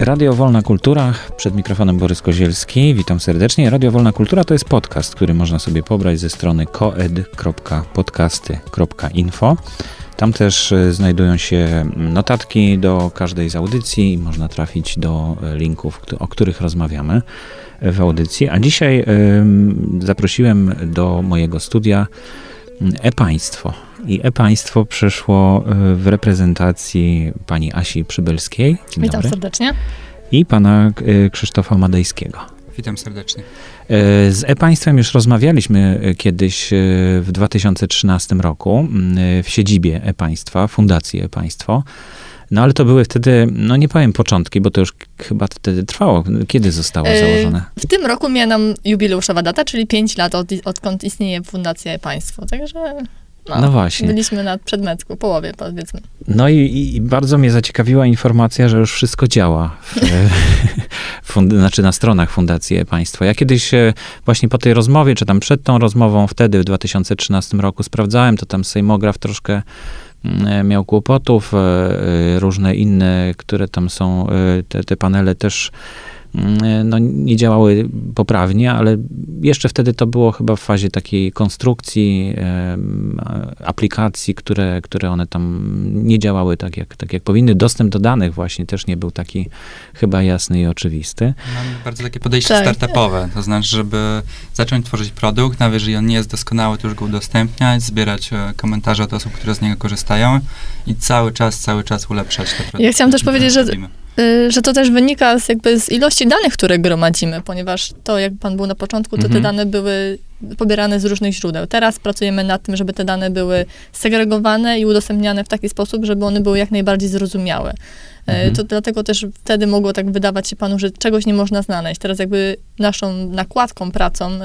Radio Wolna Kultura, przed mikrofonem Borys Kozielski, witam serdecznie. Radio Wolna Kultura to jest podcast, który można sobie pobrać ze strony koed.podcasty.info. Tam też e, znajdują się notatki do każdej z audycji i można trafić do e, linków, o których rozmawiamy w audycji. A dzisiaj zaprosiłem do mojego studia e-państwo. I e-państwo przyszło e, w reprezentacji pani Asi Przybylskiej. Witam serdecznie. I pana e, Krzysztofa Madejskiego. Witam serdecznie. E, z e-państwem już rozmawialiśmy kiedyś w 2013 roku w siedzibie e-państwa, Fundacji e-państwo. No ale to były wtedy, no nie powiem początki, bo to już chyba wtedy trwało. Kiedy zostało założone? W tym roku mija nam jubileuszowa data, czyli 5 lat od, odkąd istnieje Fundacja e-państwo. Także no, no, właśnie. Byliśmy na przedmecku, połowie powiedzmy. No i, i, bardzo mnie zaciekawiła informacja, że już wszystko działa. W, fund, znaczy na stronach Fundacji Państwa. Ja kiedyś właśnie po tej rozmowie, czy tam przed tą rozmową, wtedy w 2013 roku sprawdzałem, to tam sejmograf troszkę mm, miał kłopotów, e, e, różne inne, które tam są, e, te, te panele też no, nie działały poprawnie, ale jeszcze wtedy to było chyba w fazie takiej konstrukcji aplikacji, które, które one tam nie działały tak jak, tak jak powinny. Dostęp do danych właśnie też nie był taki chyba jasny i oczywisty. Mam bardzo takie podejście tak. startupowe, to znaczy, żeby zacząć tworzyć produkt, nawet jeżeli on nie jest doskonały, to już go udostępniać, zbierać e, komentarze od osób, które z niego korzystają i cały czas, cały czas ulepszać te produkty. Ja chciałam też powiedzieć, że że to też wynika z, jakby z ilości danych, które gromadzimy, ponieważ to, jak pan był na początku, to mhm. te dane były pobierane z różnych źródeł. Teraz pracujemy nad tym, żeby te dane były segregowane i udostępniane w taki sposób, żeby one były jak najbardziej zrozumiałe. Y, mhm. To dlatego też wtedy mogło tak wydawać się panu, że czegoś nie można znaleźć. Teraz jakby naszą nakładką, pracą y,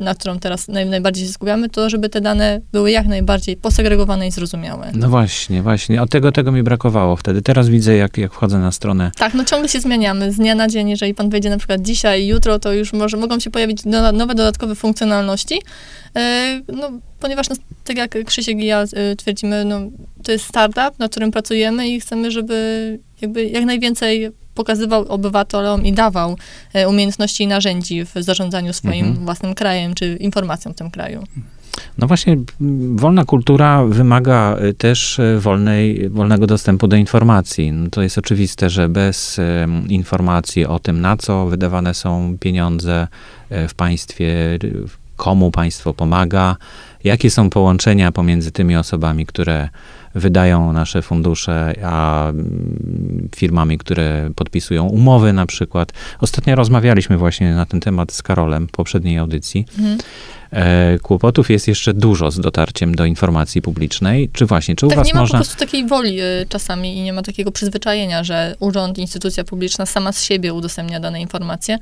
na którą teraz naj, najbardziej się skupiamy, to żeby te dane były jak najbardziej posegregowane i zrozumiałe. No właśnie, właśnie. Od tego, tego mi brakowało wtedy. Teraz widzę, jak, jak wchodzę na stronę. Tak, no ciągle się zmieniamy. Z dnia na dzień, jeżeli pan wejdzie na przykład dzisiaj, jutro, to już może, mogą się pojawić no, nowe, dodatkowe funkcjonalności, e, no, ponieważ no, tak jak Krzysiek i ja e, twierdzimy, no, to jest startup, na którym pracujemy i chcemy, żeby jakby jak najwięcej pokazywał obywatelom i dawał e, umiejętności i narzędzi w zarządzaniu swoim mhm. własnym krajem, czy informacją w tym kraju. No właśnie, wolna kultura wymaga e, też e, wolnej, wolnego dostępu do informacji. No to jest oczywiste, że bez informacji o tym, na co wydawane są pieniądze w państwie, komu państwo pomaga, jakie są połączenia pomiędzy tymi osobami, które wydają nasze fundusze, a mm, firmami, które podpisują umowy na przykład. Ostatnio rozmawialiśmy właśnie na ten temat z Karolem w poprzedniej audycji. Mhm. E, kłopotów jest jeszcze dużo z dotarciem do informacji publicznej. Czy właśnie, czy u tak, was nie ma można... po prostu takiej woli y, czasami i nie ma takiego przyzwyczajenia, że urząd, instytucja publiczna sama z siebie udostępnia dane informacje.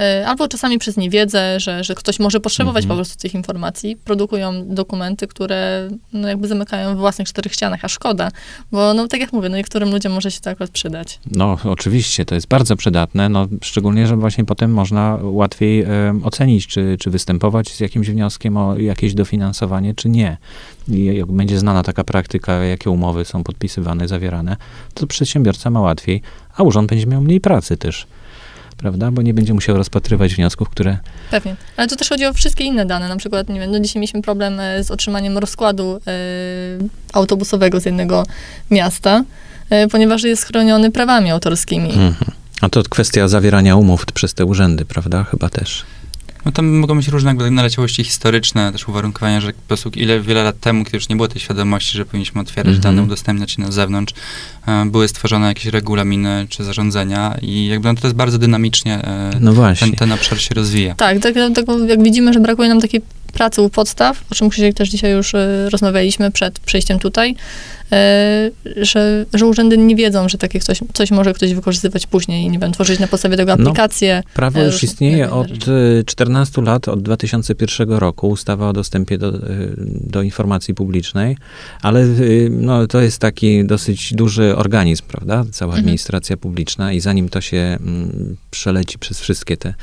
Y, albo czasami przez niewiedzę, że, że ktoś może potrzebować mhm. po prostu tych informacji. Produkują dokumenty, które no, jakby zamykają w własnych czterech ścianach, a szkoda, bo no tak jak mówię, no niektórym ludziom może się to akurat przydać. No oczywiście, to jest bardzo przydatne, no szczególnie, że właśnie potem można łatwiej e, ocenić, czy, czy występować z jakimś wnioskiem o jakieś dofinansowanie, czy nie. I jak będzie znana taka praktyka, jakie umowy są podpisywane, zawierane, to przedsiębiorca ma łatwiej, a urząd będzie miał mniej pracy też prawda? Bo nie będzie musiał rozpatrywać wniosków, które... Pewnie. Ale to też chodzi o wszystkie inne dane. Na przykład, nie wiem, no dzisiaj mieliśmy problem e, z otrzymaniem rozkładu y, autobusowego z jednego miasta, y, ponieważ jest chroniony prawami autorskimi. Mhm. A to kwestia zawierania umów przez te urzędy, prawda? Chyba też. No tam mogą być różne naleciałości historyczne, też uwarunkowania, że po prostu ile, wiele lat temu, kiedy już nie było tej świadomości, że powinniśmy otwierać -hmm. dane, udostępniać je na zewnątrz, e, były stworzone jakieś regulaminy czy zarządzenia i jakby no, to jest bardzo dynamicznie e, no ten, ten obszar się rozwija. Tak, tak, tak, jak widzimy, że brakuje nam takiej pracy u podstaw, o czym Krzysiek też dzisiaj już e, rozmawialiśmy przed przyjściem tutaj, że, że urzędy nie wiedzą, że takie coś, coś może ktoś wykorzystywać później i nie wiem, tworzyć na podstawie tego aplikacje. No, prawo e, już istnieje od 14 e, lat, od 2001 roku, ustawa o dostępie do, do informacji publicznej, ale no, to jest taki dosyć duży organizm, prawda? Cała mhm. administracja mhm. publiczna i zanim to się mm, przeleci przez wszystkie te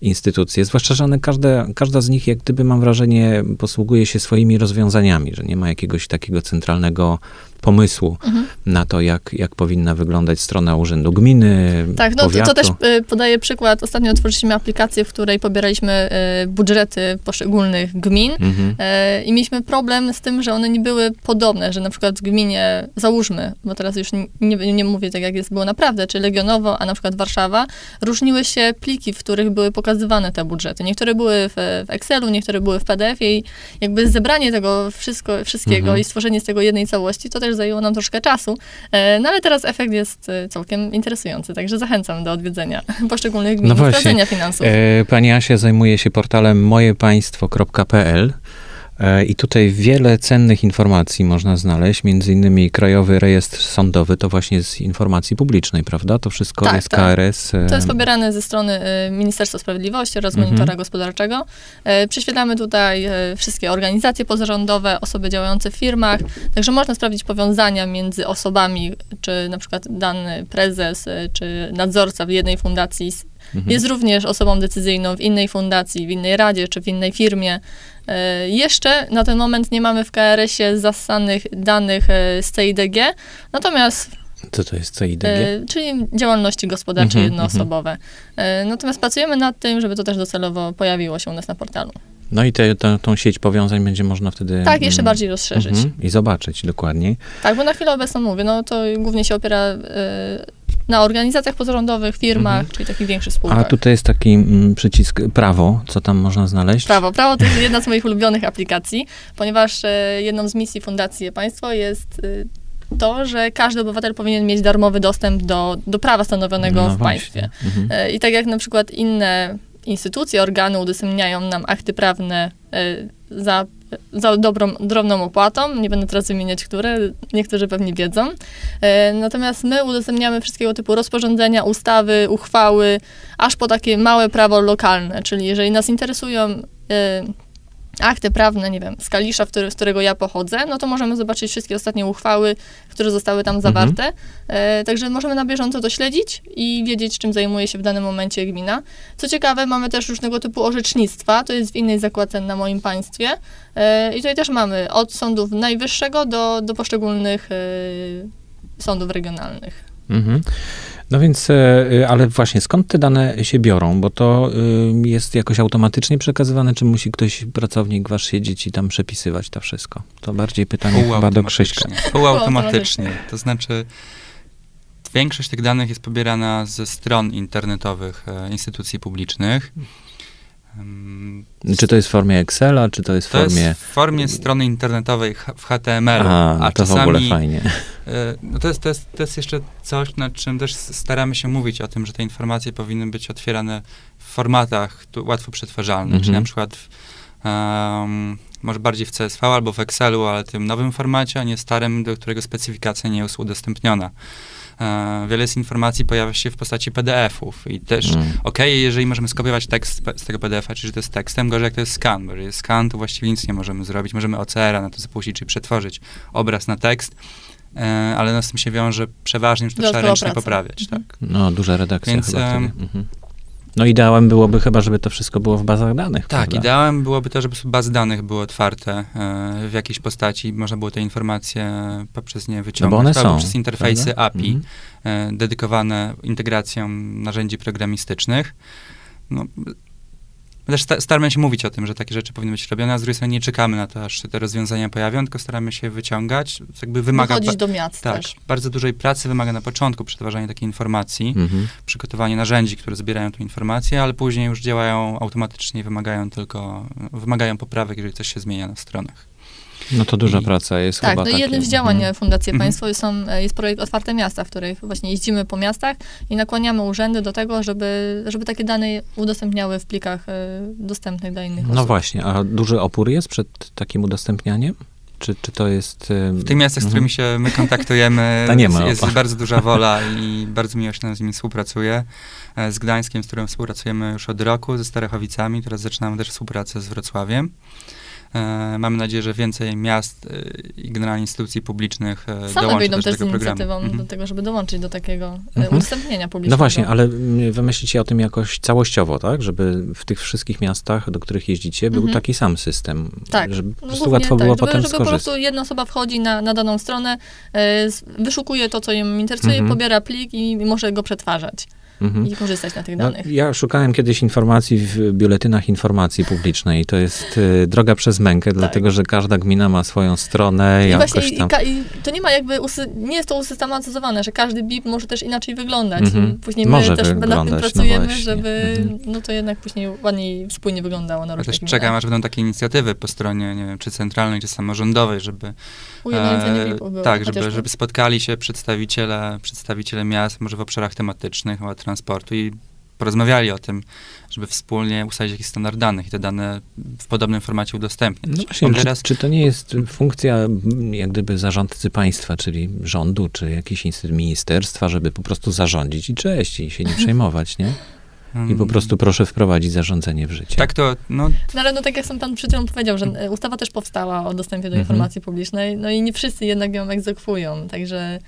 instytucje, zwłaszcza, że one, każda, każda z nich, jak gdyby mam wrażenie, posługuje się swoimi rozwiązaniami, że nie ma jakiegoś takiego centralnego pomysłu mhm. na to, jak, jak powinna wyglądać strona Urzędu Gminy, Tak, no powiatu. to, to też y, podaję przykład. Ostatnio otworzyliśmy aplikację, w której pobieraliśmy y, budżety poszczególnych gmin mhm. y, i mieliśmy problem z tym, że one nie były podobne, że na przykład w gminie, załóżmy, bo teraz już nie, nie mówię tak, jak jest było naprawdę, czy Legionowo, a na przykład Warszawa, różniły się pliki, w których były pokazywane te budżety. Niektóre były w, w Excelu, niektóre były w PDF-ie i jakby zebranie tego wszystko, wszystkiego mhm. i stworzenie z tego jednej całości, to też zajęło nam troszkę czasu, e, no ale teraz efekt jest e, całkiem interesujący, także zachęcam do odwiedzenia poszczególnych gmin no i sprawdzenia finansów. E, pani Asia zajmuje się portalem mojepaństwo.pl. E, I tutaj wiele cennych informacji można znaleźć, między innymi Krajowy Rejestr Sądowy, to właśnie z informacji publicznej, prawda? To wszystko tak, jest tak. KRS. To jest pobierane ze strony y, Ministerstwa Sprawiedliwości oraz mhm. Monitora Gospodarczego. E, prześwietlamy tutaj e, wszystkie organizacje pozarządowe, osoby działające w firmach, także można sprawdzić powiązania między osobami, czy na przykład dany prezes, czy nadzorca w jednej fundacji mhm. jest również osobą decyzyjną w innej fundacji, w innej radzie, czy w innej firmie. E, jeszcze na ten moment nie mamy w KRS-ie zasanych danych e, z CIDG, natomiast co to jest CIDG? E, czyli działalności gospodarcze mm -hmm, jednoosobowe. Mm -hmm. Natomiast pracujemy nad tym, żeby to też docelowo pojawiło się u nas na portalu. No i te, tą sieć powiązań będzie można wtedy... Tak, jeszcze mm, bardziej rozszerzyć. Mm -hmm, I zobaczyć dokładniej. Tak, bo na chwilę obecną mówię, no to głównie się opiera y, na organizacjach pozarządowych, firmach, mhm. czyli takich większych spółkach. A tutaj jest taki mm, przycisk prawo, co tam można znaleźć? Prawo. Prawo to jest jedna z moich ulubionych aplikacji, ponieważ e, jedną z misji Fundacji Państwo jest e, to, że każdy obywatel powinien mieć darmowy dostęp do, do prawa stanowionego no w właśnie. państwie. Mhm. E, I tak jak na przykład inne instytucje, organy udostępniają nam akty prawne za za dobrą, drobną opłatą. Nie będę teraz wymieniać, które, niektórzy pewnie wiedzą. E, natomiast my udostępniamy wszystkiego typu rozporządzenia, ustawy, uchwały, aż po takie małe prawo lokalne, czyli jeżeli nas interesują e, akty prawne, nie wiem, z Kalisza, który, z którego ja pochodzę, no to możemy zobaczyć wszystkie ostatnie uchwały, które zostały tam zawarte. Mhm. E, także możemy na bieżąco to śledzić i wiedzieć, czym zajmuje się w danym momencie gmina. Co ciekawe, mamy też różnego typu orzecznictwa, to jest w innej zakładce na moim państwie. E, I tutaj też mamy od sądów najwyższego do, do poszczególnych e, sądów regionalnych. Mhm. No więc, e, ale właśnie skąd te dane się biorą? Bo to y, jest jakoś automatycznie przekazywane, czy musi ktoś, pracownik wasz siedzieć i tam przepisywać to wszystko? To bardziej pytanie chyba do Krzyśka. Półautomatycznie. To znaczy, większość tych danych jest pobierana ze stron internetowych e, instytucji publicznych. Czy to jest w formie Excela, czy to jest w to formie... Jest w formie strony internetowej w HTML. A, no a to czasami, w ogóle fajnie. E, no to, jest, to, jest, to jest jeszcze coś, nad czym też staramy się mówić o tym, że te informacje powinny być otwierane w formatach łatwo przetwarzalnych, mhm. czyli na przykład w, um, może bardziej w CSV albo w Excelu, ale tym nowym formacie, a nie starym, do którego specyfikacja nie jest udostępniona. E, wiele z informacji pojawia się w postaci PDF-ów i też, mm. okej, okay, jeżeli możemy skopiować tekst z tego PDF-a, czyli że to jest tekstem, gorzej jak to jest scan, bo jeżeli jest scan, to właściwie nic nie możemy zrobić. Możemy OCR-a na to zapuścić, czyli przetworzyć obraz na tekst, e, ale no z tym się wiąże przeważnie, że to trzeba ręcznie poprawiać, mhm. tak? No, duża redakcja Więc, chyba mhm. No ideałem byłoby chyba, żeby to wszystko było w bazach danych. Tak, prawda? ideałem byłoby to, żeby bazy danych były otwarte e, w jakiejś postaci, można było te informacje poprzez nie wyciągnąć. No bo one są, przez interfejsy prawda? API mhm. e, dedykowane integracją narzędzi programistycznych. No, My też staramy się mówić o tym, że takie rzeczy powinny być robione, a z drugiej strony nie czekamy na to, aż się te rozwiązania pojawią, tylko staramy się wyciągać. Jakby wymaga Wychodzić do miast Tak, też. bardzo dużej pracy wymaga na początku przetwarzanie takiej informacji, mhm. przygotowanie narzędzi, które zbierają tę informację, ale później już działają automatycznie i wymagają tylko, wymagają poprawek, jeżeli coś się zmienia na stronach. No to duża I, praca jest tak, chyba no jednym z działań mm. Fundacji mm -hmm. są, jest projekt Otwarte Miasta, w których właśnie jeździmy po miastach i nakłaniamy urzędy do tego, żeby, żeby takie dane udostępniały w plikach y, dostępnych dla innych no osób. No właśnie, a duży opór jest przed takim udostępnianiem? Czy, czy to jest... W tych miastach, z mhm. którymi się my kontaktujemy, To nie ma jest opa. bardzo duża wola i bardzo miło się nam z nimi współpracuje. E, Z Gdańskiem, z którym współpracujemy już od roku, ze Starechowicami, teraz zaczynamy też współpracę z Wrocławiem. E, Mamy nadzieję, że więcej miast e, i generalnie instytucji publicznych e, Same dołączy wyjdą też z tego programu. inicjatywą Mhm. do tego, żeby dołączyć do takiego Mhm. udostępnienia publicznego. No właśnie, ale wy myślicie o tym jakoś całościowo, tak? Żeby w tych wszystkich miastach, do których jeździcie, był Mhm. taki sam system. Tak. Żeby po No prostu łatwo tak, było żeby, potem żeby po skorzystać. prostu jedna osoba wchodzi na, na daną stronę, wyszukuje to, co ją interesuje, Mhm. pobiera plik i, i może go przetwarzać Mhm. i korzystać na tych No, danych. ja szukałem kiedyś informacji w biuletynach informacji publicznej. To jest y, droga przez mękę, dlatego że każda gmina ma swoją stronę, Tak. I jakoś właśnie i, tam. ka- i to nie ma jakby, usy- nie jest to usystematyzowane, że każdy BIP może też inaczej wyglądać. Mhm. I później my Może też nad tym no pracujemy, właśnie. żeby Mhm. no to jednak później ładniej wspólnie wyglądało na Ja różnych też czekam, aż będą takie inicjatywy po stronie, nie wiem, czy centralnej, czy samorządowej, żeby Ujednolicenie E, było Tak, żeby, żeby spotkali się przedstawiciele, przedstawiciele miast, może w obszarach tematycznych, chyba transportu i porozmawiali o tym, żeby wspólnie ustalić jakiś standard danych i te dane w podobnym formacie udostępniać. No właśnie, czy, teraz, czy to nie jest funkcja mm, jak gdyby zarządcy państwa, czyli rządu, czy jakiś instytut ministerstwa, żeby po prostu zarządzić i cześć, i się nie przejmować, nie? I po mm, prostu proszę wprowadzić zarządzenie w życie. Tak to, no, No ale no tak jak sam pan przed chwilą powiedział, że e, ustawa też powstała o dostępie do Mhm. informacji publicznej, no i nie wszyscy jednak ją egzekwują, także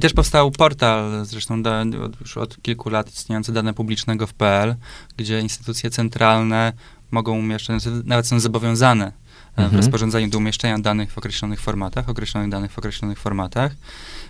I też powstał portal, zresztą da, od, już od kilku lat istniejący dane publicznego w PL, gdzie instytucje centralne mogą umieszczać, nawet są zobowiązane e, w Mhm. rozporządzeniu do umieszczenia danych w określonych formatach, określonych danych w określonych formatach.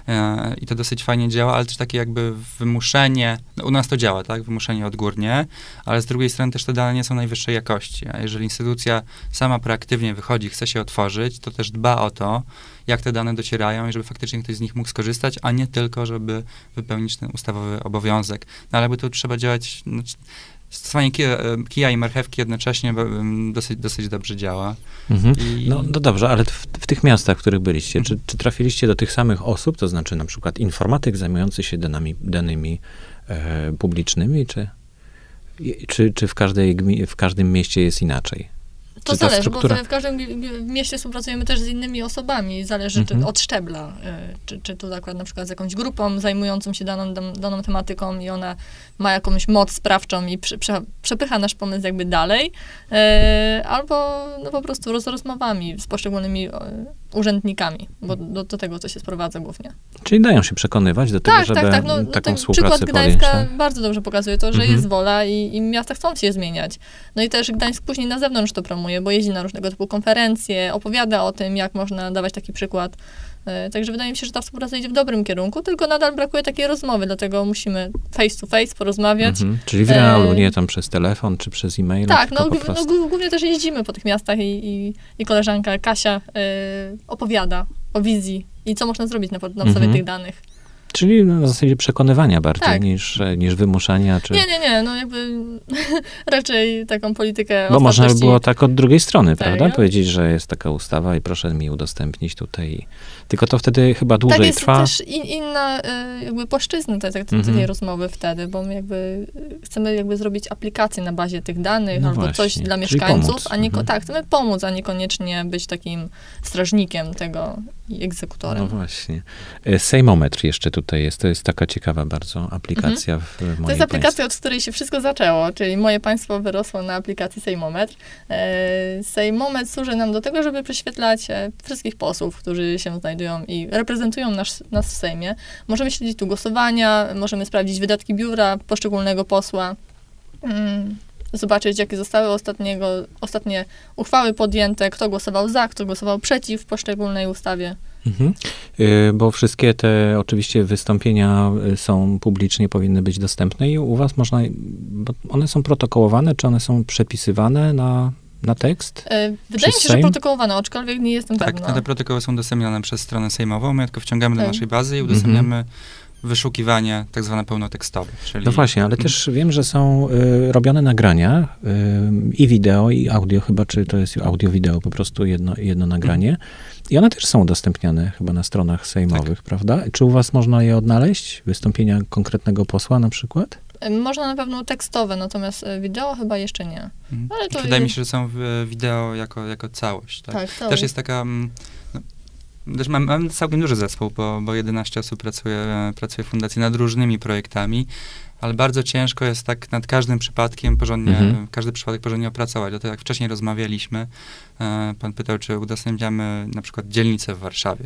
E, I to dosyć fajnie działa, ale też takie jakby wymuszenie, no u nas to działa, tak, wymuszenie odgórnie, ale z drugiej strony też te dane nie są najwyższej jakości, a jeżeli instytucja sama proaktywnie wychodzi, chce się otworzyć, to też dba o to, jak te dane docierają i żeby faktycznie ktoś z nich mógł skorzystać, a nie tylko, żeby wypełnić ten ustawowy obowiązek. No ale by tu trzeba działać, no, stosowanie kija, e, kija i marchewki jednocześnie dosyć, dosyć dobrze działa. Mhm. I, No, no dobrze, ale w, w tych miastach, w których byliście, czy, Mhm. czy trafiliście do tych samych osób, to znaczy na przykład informatyk zajmujący się danymi, danymi e, publicznymi, czy, czy, czy w, każdej, w każdym mieście jest inaczej? To zależy, bo struktura- w, w każdym mieście współpracujemy też z innymi osobami, zależy Mhm. od szczebla, y, czy, czy to zakład na przykład z jakąś grupą zajmującą się daną, daną tematyką i ona ma jakąś moc sprawczą i prze, prze, przepycha nasz pomysł jakby dalej, y, albo no po prostu roz, rozmowami z poszczególnymi y, urzędnikami, bo do, do tego to się sprowadza głównie. Czyli dają się przekonywać do tego, Tak, żeby tak, tak. No, no taką ten współpracę przykład podjąć. Gdańska Tak? bardzo dobrze pokazuje to, że Mhm. jest wola i, i miasta chcą się zmieniać. No i też Gdańsk później na zewnątrz to promuje, bo jeździ na różnego typu konferencje, opowiada o tym, jak można dawać taki przykład. E, Także wydaje mi się, że ta współpraca idzie w dobrym kierunku, tylko nadal brakuje takiej rozmowy, dlatego musimy face to face porozmawiać. Mhm. Czyli w realu, E, nie tam przez telefon, czy przez e-mail, Tak, no, no głównie też jeździmy po tych miastach i, i, i koleżanka Kasia e, opowiada o wizji i co można zrobić na, na podstawie Mhm. tych danych. Czyli na zasadzie przekonywania bardziej Tak. niż, e, niż wymuszania, czy... Nie, nie, nie, no jakby raczej taką politykę Bo można by było tak od drugiej strony, Serio? prawda? Powiedzieć, że jest taka ustawa i proszę mi udostępnić tutaj. Tylko to wtedy chyba dłużej tak jest trwa. też in, inna y, jakby płaszczyzna tej, tej, Mhm. tej rozmowy wtedy, bo my jakby y, chcemy jakby zrobić aplikację na bazie tych danych No albo właśnie, coś dla mieszkańców, a nie, Mhm. tak, chcemy pomóc, a niekoniecznie być takim strażnikiem tego i egzekutorem. No właśnie. E, Sejmometr jeszcze tutaj jest. To jest taka ciekawa bardzo aplikacja w w mojej Mhm. To jest aplikacja, od której się wszystko zaczęło, czyli moje państwo wyrosło na aplikacji Sejmometr. E, Sejmometr służy nam do tego, żeby prześwietlać e, wszystkich posłów, którzy się znajdują i reprezentują nas, nas w Sejmie. Możemy śledzić tu głosowania, możemy sprawdzić wydatki biura poszczególnego posła, mm, zobaczyć, jakie zostały ostatniego, ostatnie uchwały podjęte, kto głosował za, kto głosował przeciw poszczególnej ustawie. Mhm. Y, Bo wszystkie te oczywiście wystąpienia y, są publicznie, powinny być dostępne i u was można, one są protokołowane, czy one są przepisywane na, na tekst? E, Wydaje mi się, że protokołowane, aczkolwiek nie jestem Tak, pewna. te protokoły są udostępniane przez stronę sejmową, my tylko wciągamy do Tak. naszej bazy i udostępniamy wyszukiwanie tak zwane pełnotekstowe. Czyli No właśnie, ale też wiem, że są y, robione nagrania y, i wideo, i audio, chyba czy to jest audio-wideo, po prostu jedno, jedno nagranie. I one też są udostępniane chyba na stronach sejmowych, prawda? Czy u was można je odnaleźć? Wystąpienia konkretnego posła na przykład? Można na pewno tekstowe, natomiast e, wideo chyba jeszcze nie. Mhm. Ale to Wydaje jest... mi się, że są wideo jako, jako całość. Tak? tak Też jest taka... Mm, no, też mam, mam całkiem duży zespół, bo, bo 11 osób pracuje, pracuje w fundacji nad różnymi projektami, ale bardzo ciężko jest tak nad każdym przypadkiem porządnie, mhm. każdy przypadek porządnie opracować. O to jak wcześniej rozmawialiśmy, e, pan pytał, czy udostępniamy na przykład dzielnicę w Warszawie,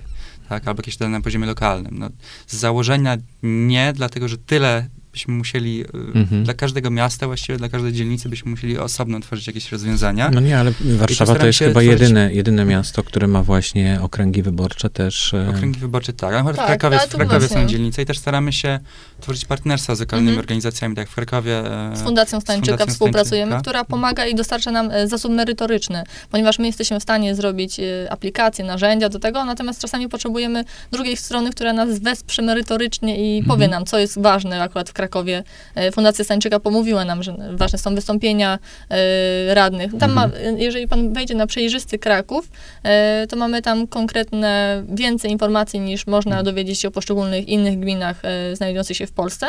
tak, albo jakieś dane na poziomie lokalnym. No, z założenia nie, dlatego że tyle byśmy musieli, y, mhm. dla każdego miasta właściwie, dla każdej dzielnicy byśmy musieli osobno tworzyć jakieś rozwiązania. No nie, ale Warszawa to jest chyba tworzyć... jedyne, jedyne miasto, które ma właśnie okręgi wyborcze też. E, okręgi wyborcze tak, tak, w Krakowie, w Krakowie są dzielnice i też staramy się tworzyć partnerstwa z lokalnymi mhm. organizacjami, tak jak w Krakowie. E, z Fundacją Stańczyka z Fundacją współpracujemy, Stańczyka. która pomaga i dostarcza nam e, zasób merytoryczny, ponieważ my jesteśmy w stanie zrobić aplikacje, narzędzia do tego, natomiast czasami potrzebujemy drugiej strony, która nas wesprze merytorycznie i mhm. powie nam, co jest ważne akurat w Krakowie Krakowie e, Fundacja Stańczyka pomówiła nam, że ważne są wystąpienia e, radnych. Tam mhm. ma, jeżeli pan wejdzie na przejrzysty Kraków, e, to mamy tam konkretne, więcej informacji niż można mhm. dowiedzieć się o poszczególnych innych gminach znajdujących się w Polsce,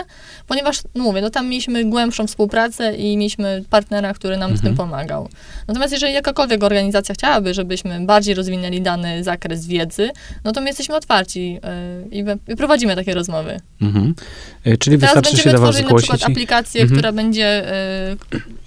ponieważ, no mówię, no tam mieliśmy głębszą współpracę i mieliśmy partnera, który nam mhm. w tym mhm. pomagał. Natomiast jeżeli jakakolwiek organizacja chciałaby, żebyśmy bardziej rozwinęli dany zakres wiedzy, no to my jesteśmy otwarci i prowadzimy takie rozmowy. Mhm. Czyli Teraz wystarczy się do was zgłosić. na przykład aplikację, mhm. która będzie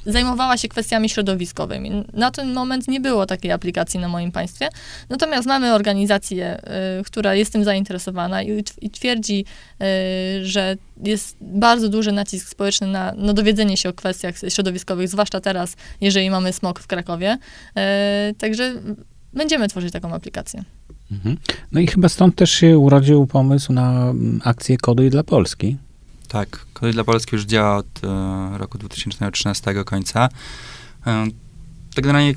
y, zajmowała się kwestiami środowiskowymi. Na ten moment nie było takiej aplikacji na moim państwie. Natomiast mamy organizację, y, która jest tym zainteresowana i, i twierdzi, y, że jest bardzo duży nacisk społeczny na, na dowiedzenie się o kwestiach środowiskowych, zwłaszcza teraz, jeżeli mamy smog w Krakowie. Także będziemy tworzyć taką aplikację. Mhm. No i chyba stąd też się urodził pomysł na mm, akcję Koduj dla Polski. Tak, Kolej dla Polski już działa od e, roku 2013 końca. E, tak generalnie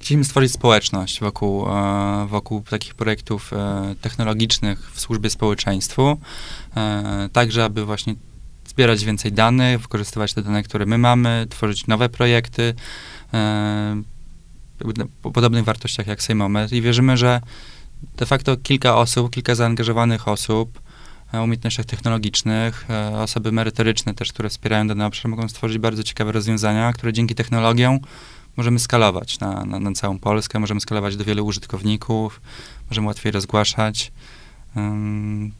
chcieliśmy stworzyć społeczność wokół, e, wokół takich projektów e, technologicznych w służbie społeczeństwu, e, tak, żeby właśnie zbierać więcej danych, wykorzystywać te dane, które my mamy, tworzyć nowe projekty e, po podobnych wartościach jak Sejmomet i wierzymy, że de facto kilka osób, kilka zaangażowanych osób E, umiejętnościach technologicznych. E, osoby merytoryczne też, które wspierają dany obszar, mogą stworzyć bardzo ciekawe rozwiązania, które dzięki technologiom możemy skalować na, na, na całą Polskę, możemy skalować do wielu użytkowników, możemy łatwiej rozgłaszać. Um,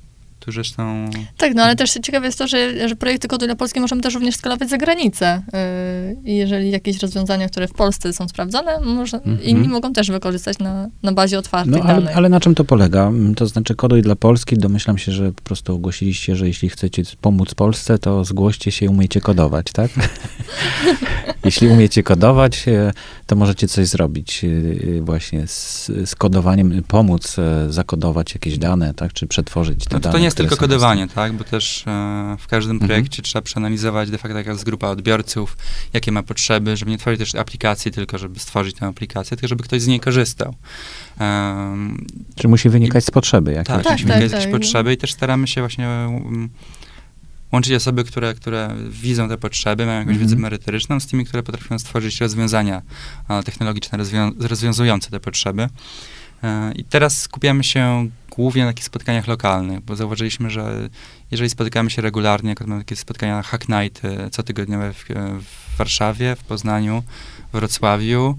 tu zresztą... Tak, no ale też ciekawe jest to, że, że projekty kodu dla Polski możemy też również skalować za granicę. Yy, jeżeli jakieś rozwiązania, które w Polsce są sprawdzone, może, -hmm. inni mogą też wykorzystać na, na bazie otwartej no, ale, ale, na czym to polega? To znaczy koduj dla Polski, domyślam się, że po prostu ogłosiliście, że jeśli chcecie pomóc Polsce, to zgłoście się i umiecie kodować, tak? jeśli umiecie kodować, e, to możecie coś zrobić e, właśnie z, z kodowaniem, pomóc e, zakodować jakieś dane, tak? Czy przetworzyć te no, dane. To nie jest tylko kodowanie, tak? Bo też e, w każdym mhm. projekcie trzeba przeanalizować de facto jaka jest grupa odbiorców, jakie ma potrzeby, żeby nie tworzyć też aplikacji tylko, żeby stworzyć tę aplikację, tylko żeby ktoś z niej korzystał. Um, Czy musi wynikać i, z potrzeby jakieś? Tak, tak, musi wynikać tak, z tak, potrzeby i też staramy się właśnie um, łączyć osoby, które, które widzą te potrzeby, mają jakąś wiedzę mhm. merytoryczną, z tymi, które potrafią stworzyć rozwiązania technologiczne rozwią rozwiązujące te potrzeby. E, I teraz skupiamy się głównie na takich spotkaniach lokalnych, bo zauważyliśmy, że jeżeli spotykamy się regularnie, jak mamy takie spotkania Hack Night cotygodniowe w, w Warszawie, w Poznaniu, w Wrocławiu,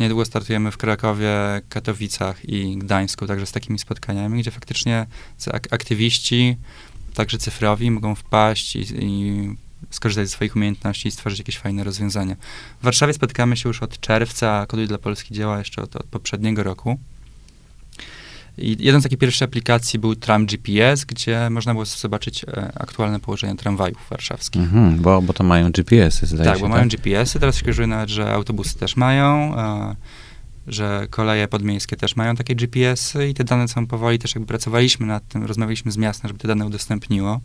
Niedługo startujemy w Krakowie, Katowicach i Gdańsku, także z takimi spotkaniami, gdzie faktycznie aktywiści, także cyfrowi, mogą wpaść i, i skorzystać ze swoich umiejętności i stworzyć jakieś fajne rozwiązania. W Warszawie spotykamy się już od czerwca, Koduj dla Polski działa jeszcze od, od poprzedniego roku. I jeden z takich pierwszych aplikacji był Tram GPS, gdzie można było zobaczyć e, aktualne położenie tramwajów warszawskich. Mhm, bo, bo to mają GPS-y, zdaje tak, się. Bo tak, bo mają GPS-y. Teraz się okazuje nawet, że autobusy też mają, e, że koleje podmiejskie też mają takie GPS-y i te dane są powoli, też jakby pracowaliśmy nad tym, rozmawialiśmy z miastem, żeby te dane udostępniło.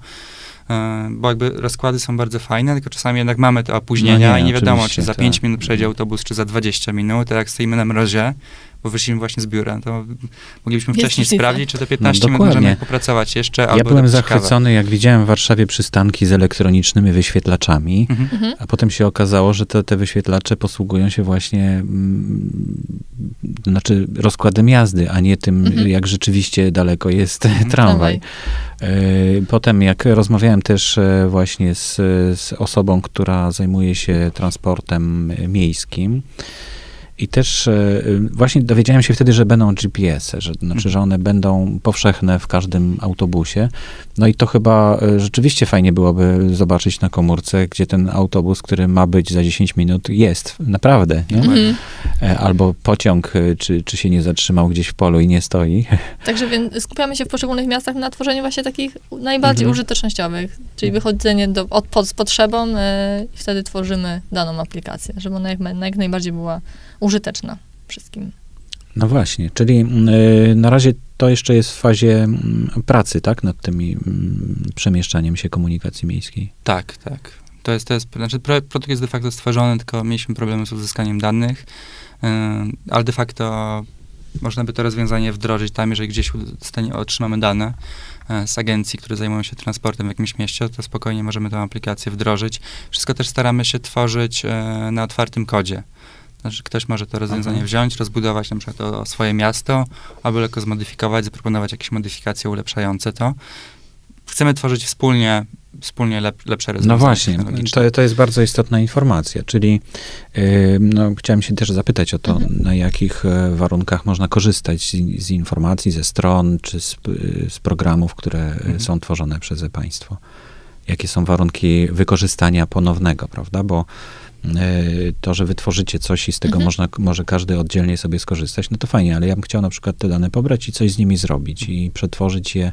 E, bo jakby rozkłady są bardzo fajne, tylko czasami jednak mamy te opóźnienia no nie, i nie wiadomo, czy za 5 tak. minut przejdzie autobus, czy za 20 minut, a jak stoimy na mrozie, bo wyszliśmy właśnie z biura, to moglibyśmy wcześniej sprawdzić, czy te 15 no, możemy popracować jeszcze, ja albo byłem zachwycony, jak widziałem w Warszawie przystanki z elektronicznymi wyświetlaczami, mhm. mhm. a potem się okazało, że te, te wyświetlacze posługują się właśnie mm, znaczy rozkładem jazdy, a nie tym, mhm. jak rzeczywiście daleko jest tramwaj. E, potem jak rozmawiałem też e, właśnie z, z osobą, która zajmuje się transportem miejskim. I też e, właśnie dowiedziałem się wtedy, że będą GPS-y, że, znaczy, że one będą powszechne w każdym autobusie. No i to chyba e, rzeczywiście fajnie byłoby zobaczyć na komórce, gdzie ten autobus, który ma być za 10 minut, jest naprawdę. Nie? Mhm. E, Albo pociąg, e, czy, czy się nie zatrzymał gdzieś w polu i nie stoi. Także więc skupiamy się w poszczególnych miastach na tworzeniu właśnie takich najbardziej Mhm. użytecznościowych, czyli wychodzenie do, od, pod, z potrzebą e, i wtedy tworzymy daną aplikację, żeby ona jak, jak najbardziej była użyteczna wszystkim. No właśnie, czyli mm, y, na razie to jeszcze jest w fazie mm, pracy, tak, nad tymi mm, przemieszczaniem się komunikacji miejskiej. Tak, tak. To jest, to jest, znaczy pro- produkt jest de facto stworzony, tylko mieliśmy problemy z uzyskaniem danych, yy, ale de facto można by to rozwiązanie wdrożyć tam, jeżeli gdzieś otrzymamy dane e, z agencji, które zajmują się transportem w jakimś mieście, to spokojnie możemy tę aplikację wdrożyć. Wszystko też staramy się tworzyć e, na otwartym kodzie. Znaczy, ktoś może to rozwiązanie Aha. wziąć, rozbudować na przykład o, o swoje miasto, albo lekko zmodyfikować, zaproponować jakieś modyfikacje ulepszające to. Chcemy tworzyć wspólnie, wspólnie lep, lepsze rozwiązania No właśnie, technologiczne. to, to jest bardzo istotna informacja, czyli y, no, chciałem się też zapytać o to, Mhm. na jakich e, warunkach można korzystać z, z informacji, ze stron, czy z, z programów, które e, Mhm. są tworzone przez państwo. Jakie są warunki wykorzystania ponownego, prawda? Bo to, że wytworzycie coś i z tego Mhm. można, może każdy oddzielnie sobie skorzystać, no to fajnie, ale ja bym chciał na przykład te dane pobrać i coś z nimi zrobić i przetworzyć je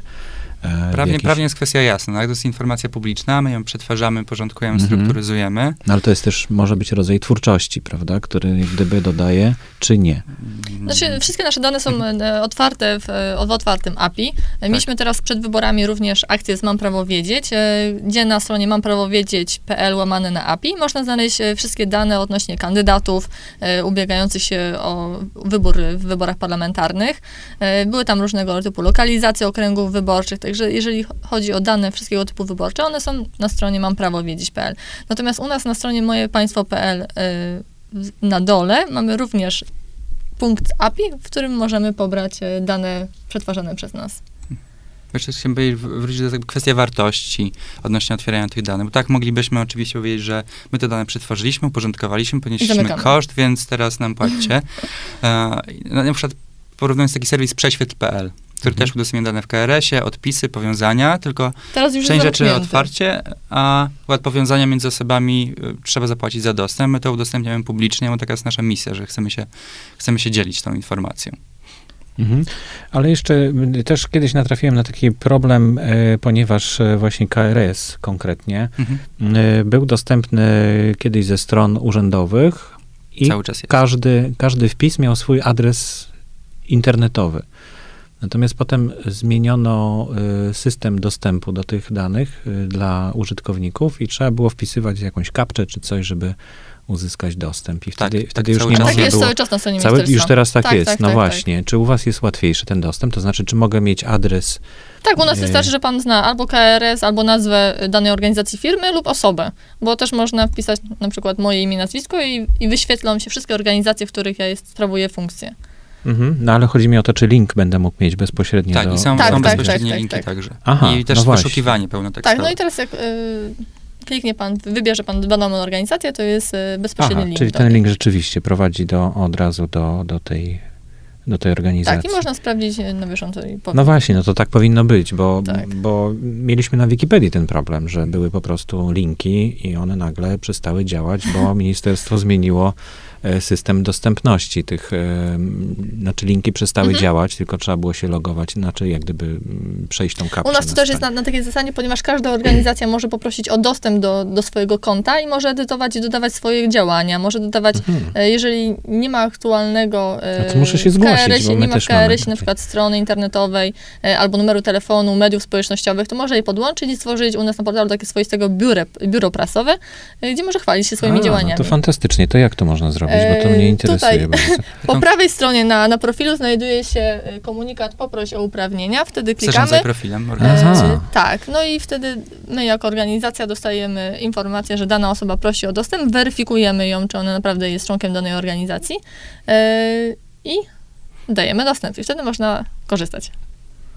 Prawnie, jakiś... prawnie jest kwestia jasna. Tak? To jest informacja publiczna, my ją przetwarzamy, porządkujemy, Mhm. strukturyzujemy. No ale to jest też, może być rodzaj twórczości, prawda, który gdyby dodaje, czy nie. Znaczy, wszystkie nasze dane są e, otwarte w, e, w otwartym API. E, Mieliśmy teraz przed wyborami również akcję z Mam Prawo Wiedzieć, e, gdzie na stronie mamprawowiedzieć.pl łamane na API można znaleźć e, wszystkie dane odnośnie kandydatów e, ubiegających się o wybór w wyborach parlamentarnych. E, Były tam różnego typu lokalizacje okręgów wyborczych, także jeżeli chodzi o dane wszystkiego typu wyborcze, one są na stronie mamprawowiedzieć.pl. Natomiast u nas na stronie mojepaństwo.pl w- na dole mamy również punkt API, w którym możemy pobrać e, dane przetwarzane przez nas. Jeszcze w- wrócić do tego kwestia wartości odnośnie otwierania tych danych, bo tak moglibyśmy oczywiście powiedzieć, że my te dane przetworzyliśmy, uporządkowaliśmy, ponieśliśmy zamykamy. koszt, więc teraz nam płacicie. e, na przykład porównując taki serwis prześwietl.pl, który Mhm. też udostępnia dane w KRS-ie, odpisy, powiązania, tylko Teraz już część rzeczy otwarcie, a powiązania między osobami y, trzeba zapłacić za dostęp. My to udostępniamy publicznie, bo taka jest nasza misja, że chcemy się, chcemy się dzielić tą informacją. Mhm. Ale jeszcze y, też kiedyś natrafiłem na taki problem, e, ponieważ właśnie KRS konkretnie Mhm. e, był dostępny kiedyś ze stron urzędowych i Cały czas jest. każdy, każdy wpis miał swój adres internetowy. Natomiast potem zmieniono y, system dostępu do tych danych y, dla użytkowników i trzeba było wpisywać jakąś kapczę czy coś, żeby uzyskać dostęp. I Tak, wtedy, tak, wtedy już cały nie czas Tak można jest było... cały czas na stronie Cały, już teraz tak, Tak, jest. tak, no tak, właśnie. Czy u was jest łatwiejszy ten dostęp? To znaczy, czy mogę mieć adres Tak, u nas Nie. wystarczy, że pan zna albo KRS, albo nazwę danej organizacji firmy lub osobę, bo też można wpisać na przykład moje imię, nazwisko i, i wyświetlą się wszystkie organizacje, w których ja jest, sprawuję funkcję. Mhm. No ale chodzi mi o to, czy link będę mógł mieć bezpośrednio Tak, do... i są, Tak, są tak, bezpośrednie tak, tak, linki tak. także. Aha, I też no wyszukiwanie pełnotekstowe. Tak, no i teraz jak y, kliknie pan, wybierze pan daną organizację, to jest y, bezpośredni Aha, link. czyli ten link rzeczywiście prowadzi do, od razu do, do, tej, do tej organizacji. Tak, i można sprawdzić y, na bieżąco. i No właśnie, no to tak powinno być, bo, Tak. bo mieliśmy na Wikipedii ten problem, że były po prostu linki i one nagle przestały działać, bo ministerstwo zmieniło e, system dostępności tych, e, znaczy linki przestały Mhm. działać, tylko trzeba było się logować, znaczy jak gdyby przejść tą kapczę. U nas to też jest na, na takiej zasadzie, ponieważ każda organizacja może poprosić o dostęp do, do swojego konta i może edytować i dodawać swoje działania, może dodawać, Mhm. e, jeżeli nie ma aktualnego e, No to muszę się zgłosić, my nie ma w KRS-ie na przykład strony internetowej e, albo numeru telefonu, mediów społecznościowych, to może je podłączyć i stworzyć u nas na portalu takie swoistego biurę, biuro prasowe, e, gdzie może chwalić się swoimi A, działaniami. No to fantastycznie, to jak to można zrobić, bo to E, mnie interesuje tutaj- bardzo. Po prawej stronie na, na profilu znajduje się komunikat poproś o uprawnienia, wtedy klikamy. Zarządzaj profilem organizacji. Aha. tak, no i wtedy my jako organizacja dostajemy informację, że dana osoba prosi o dostęp, weryfikujemy ją, czy ona naprawdę jest członkiem danej organizacji e, i dajemy dostęp i wtedy można korzystać.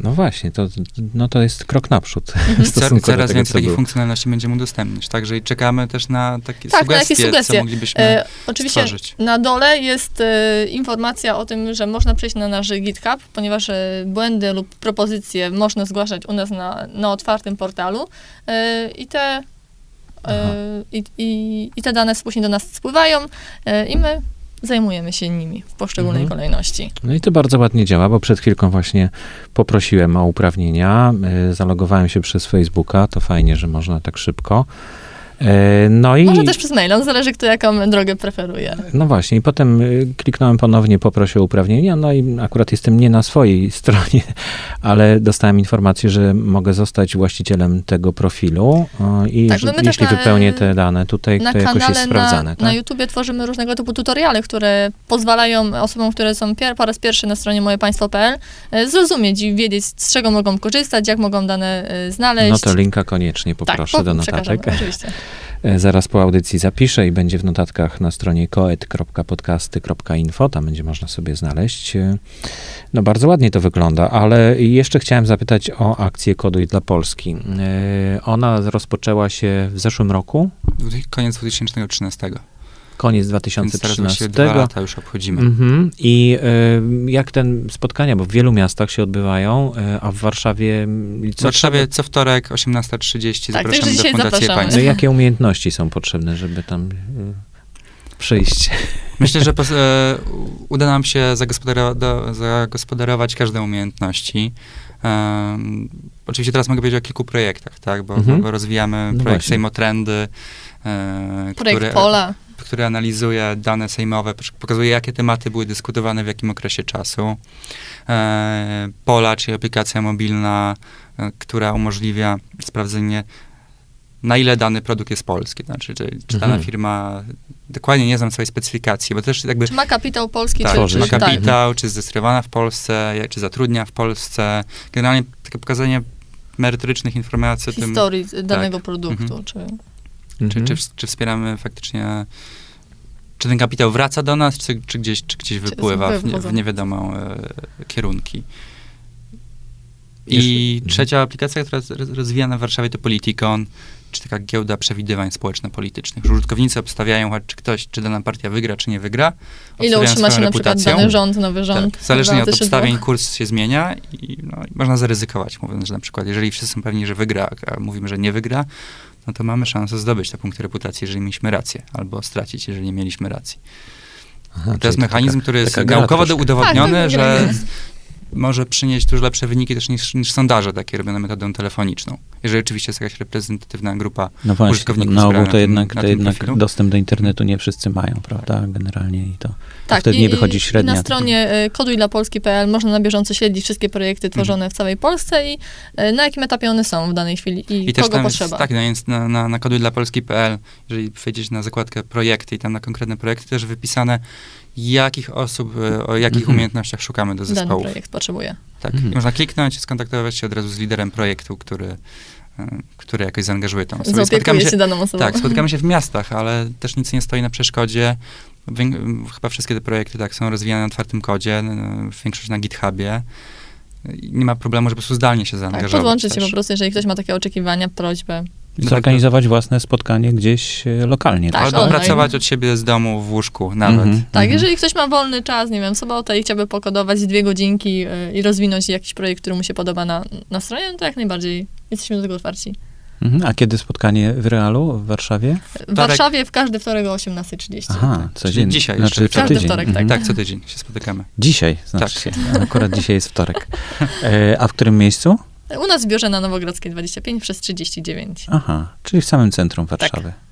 No właśnie, to, no to jest krok naprzód. Mhm. Coraz więcej takich było. funkcjonalności będziemy udostępniać. Także i czekamy też na takie tak, sugestie, na sugestie. co moglibyśmy e, Oczywiście stworzyć. na dole jest e, informacja o tym, że można przejść na nasz GitHub, ponieważ e, błędy lub propozycje można zgłaszać u nas na, na otwartym portalu e, i te e, i, i, I te dane później do nas spływają e, i my zajmujemy się nimi w poszczególnej mhm. kolejności. No i to bardzo ładnie działa, bo przed chwilką właśnie poprosiłem o uprawnienia, y, zalogowałem się przez Facebooka, to fajnie, że można tak szybko. E, no i... Może też przez maila, no zależy kto jaką drogę preferuje. No właśnie, i potem y, kliknąłem ponownie, poprosił o uprawnienia, no i akurat jestem nie na swojej stronie, ale dostałem informację, że mogę zostać właścicielem tego profilu i tak, że, jeśli na, wypełnię te dane tutaj, to jakoś jest sprawdzane. Na, tak? na YouTubie tworzymy różnego typu tutoriale, które pozwalają osobom, które są pier po raz pierwszy na stronie mojepaństwo.pl e, zrozumieć i wiedzieć, z czego mogą korzystać, jak mogą dane e, znaleźć. No to linka koniecznie tak, poproszę tak, do notatek. Oczywiście. E, zaraz po audycji zapiszę i będzie w notatkach na stronie koet.podcasty.info, tam będzie można sobie znaleźć. E, no bardzo ładnie to wygląda, ale jeszcze chciałem zapytać o akcję Koduj dla Polski. E, ona rozpoczęła się w zeszłym roku? Koniec 2013 koniec 2013. Więc dwa lata już obchodzimy. Mhm. I y, jak ten spotkania, bo w wielu miastach się odbywają, y, a w Warszawie... W Warszawie co wtorek 18.30 tak, zapraszamy do Fundacji Państwa. No, jakie umiejętności są potrzebne, żeby tam y, przyjść? Myślę, że po, uda nam się zagospodarować, do, zagospodarować każde umiejętności. Um, oczywiście teraz mogę powiedzieć o kilku projektach, tak, bo, mhm. bo rozwijamy no projekt Sejmotrendy, e, projekt które, Pola który analizuje dane sejmowe, pokazuje, jakie tematy były dyskutowane w jakim okresie czasu. E, Pola, czyli aplikacja mobilna, e, która umożliwia sprawdzenie, na ile dany produkt jest polski. Znaczy, czy, czy dana mhm. firma, dokładnie nie znam swojej specyfikacji, bo też jakby... Czy ma kapitał polski, tak, czy, czy ma kapitał, tak. czy jest zdestrylowana w Polsce, czy zatrudnia w Polsce. Generalnie takie pokazanie merytorycznych informacji Historii o tym... danego tak. produktu, mhm. czy... Mhm. Czy, czy, czy, wspieramy faktycznie, czy ten kapitał wraca do nas, czy, czy gdzieś, czy gdzieś wypływa w, nie, w niewiadomą e, kierunki. I Jeszcze, trzecia aplikacja, która jest rozwijana w Warszawie, to Politicon, czy taka giełda przewidywań społeczno-politycznych. Użytkownicy obstawiają, czy ktoś, czy dana partia wygra, czy nie wygra. Ile utrzyma się na przykład dany rząd, nowy rząd. Tak. Zależnie od obstawień kurs się zmienia i, no, i można zaryzykować, mówiąc, że na przykład jeżeli wszyscy są pewni, że wygra, a mówimy, że nie wygra, no to mamy szansę zdobyć te punkty reputacji, jeżeli mieliśmy rację, albo stracić, jeżeli nie mieliśmy racji. Aha, to jest mechanizm, taka, który jest naukowo udowodniony, tak, że może przynieść dużo lepsze wyniki też niż, niż sondaże takie robione metodą telefoniczną. Jeżeli oczywiście jest jakaś reprezentatywna grupa no właśnie, użytkowników. Na ogół to jednak, to jednak dostęp do internetu nie wszyscy mają, prawda? Generalnie i to tak, wtedy i, nie wychodzi średnia. I na stronie y, koduj dla Polski.pl można na bieżąco śledzić wszystkie projekty tworzone mhm. w całej Polsce i y, na jakim etapie one są w danej chwili i, I kogo też potrzeba. Jest, tak, no jest na, na, na koduj dla Polski.pl, jeżeli wejdziesz na zakładkę projekty i tam na konkretne projekty też wypisane, jakich osób, e, o jakich mhm. umiejętnościach szukamy do zespołu. Dany projekt potrzebuje. Tak, mhm. można kliknąć, skontaktować się od razu z liderem projektu, który, e, który jakoś zaangażuje tą osobę. Spotykamy się, się daną osobą. Tak, spotykamy się w miastach, ale też nic nie stoi na przeszkodzie. Chyba wszystkie te projekty tak są rozwijane na otwartym kodzie, większość na GitHubie. Nie ma problemu, żeby po prostu zdalnie się tak, zaangażować. Tak, podłączyć się po prostu, jeżeli ktoś ma takie oczekiwania, prośbę. Zorganizować własne spotkanie gdzieś e, lokalnie. Tak, tak? Albo pracować od siebie z domu w łóżku nawet. -hmm. Tak, -hmm. jeżeli ktoś ma wolny czas, nie wiem, sobotę i chciałby pokodować dwie godzinki yy, i rozwinąć jakiś projekt, który mu się podoba na, na stronie, no to jak najbardziej jesteśmy do tego otwarci. Mhm. A kiedy spotkanie w Realu w Warszawie? W Warszawie w każdy wtorek o 18.30. Aha, codziennie. Dzisiaj znaczy, jeszcze. Każdy tydzień. wtorek, tak. Mhm. Tak, co tydzień się spotykamy. Dzisiaj, znaczy tak. się. Akurat dzisiaj jest wtorek. E, a w którym miejscu? U nas w biurze na Nowogrodzkiej 25 przez 39. Aha, czyli w samym centrum Warszawy. Tak.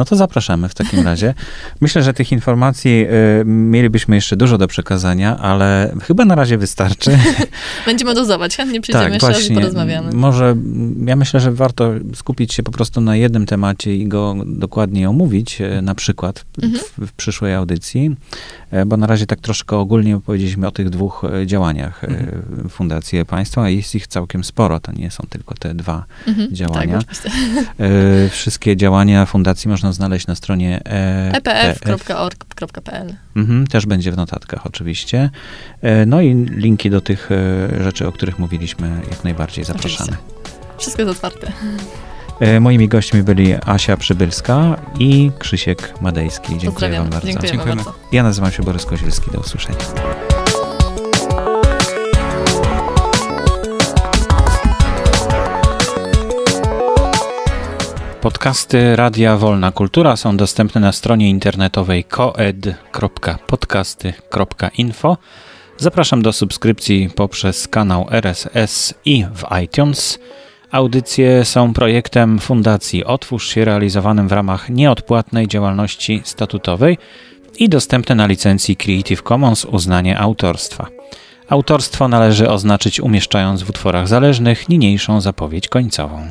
No to zapraszamy w takim razie. Myślę, że tych informacji y, mielibyśmy jeszcze dużo do przekazania, ale chyba na razie wystarczy. Będziemy dozować, chętnie przyjdziemy tak, jeszcze właśnie, raz i porozmawiamy. Może, ja myślę, że warto skupić się po prostu na jednym temacie i go dokładnie omówić, y, na przykład mhm. w, w, przyszłej audycji, y, bo na razie tak troszkę ogólnie opowiedzieliśmy o tych dwóch y, działaniach mhm. Fundacji Państwa, a jest ich całkiem sporo, to nie są tylko te dwa mhm, działania. Tak, wszystkie działania Fundacji można można znaleźć na stronie e, epf.org.pl. Mhm, też będzie w notatkach oczywiście. E, no i linki do tych e, rzeczy, o których mówiliśmy, jak najbardziej zapraszamy. Oczywiście. Wszystko jest otwarte. E, moimi gośćmi byli Asia Przybylska i Krzysiek Madejski. Dziękuję Wam bardzo. Dziękujemy, Dziękujemy. bardzo. Ja nazywam się Borys Kozielski. Do usłyszenia. Podcasty Radia Wolna Kultura są dostępne na stronie internetowej koed.podcasty.info. Zapraszam do subskrypcji poprzez kanał RSS i w iTunes. Audycje są projektem Fundacji Otwórz się realizowanym w ramach nieodpłatnej działalności statutowej i dostępne na licencji Creative Commons uznanie autorstwa. Autorstwo należy oznaczyć umieszczając w utworach zależnych niniejszą zapowiedź końcową.